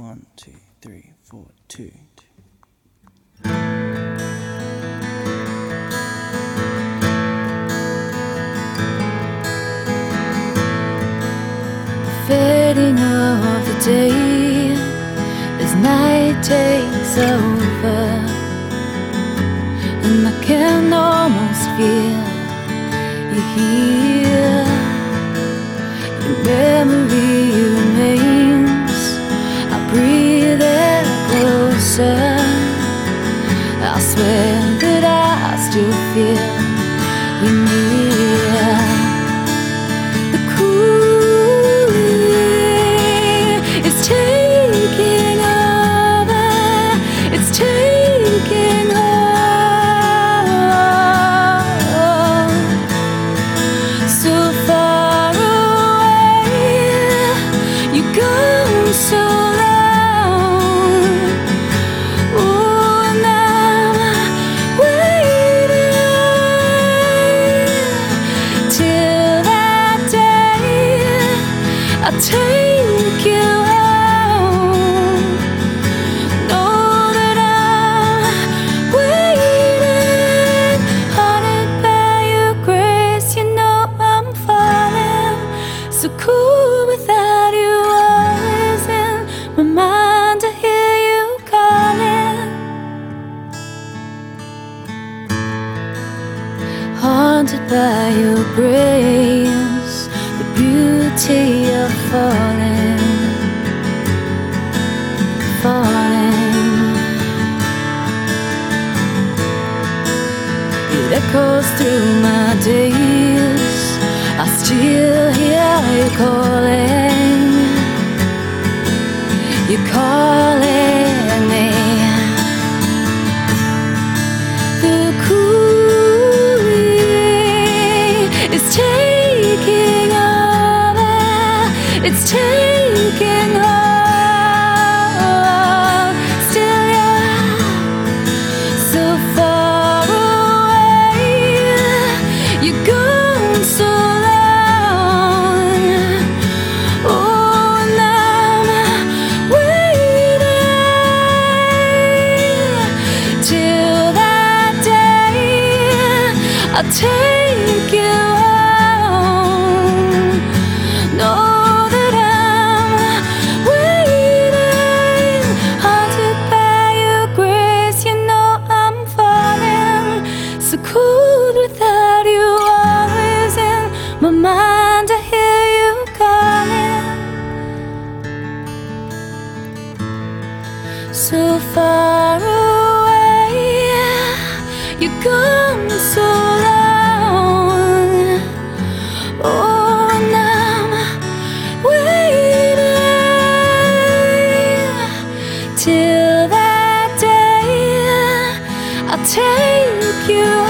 One, two, three, four, two. fading of the day as night takes over, and I can almost feel you here. Your memory closer. I swear that I still feel you near. The cooling is taking over. It's taking hold. So far away, you go so I take you home. Know that I'm waiting, haunted by your grace. You know I'm falling, so cool without you. Always in my mind to hear you calling. haunted by your grace, the beauty Through my days. I still hear you calling, you calling me. The cooling is taking over. It's taking hold. I take you home. Know that I'm waiting, haunted by your grace. You know I'm falling, so cold without you. Always in my mind, I hear you calling. so far away. You're gone so till that day I'll take you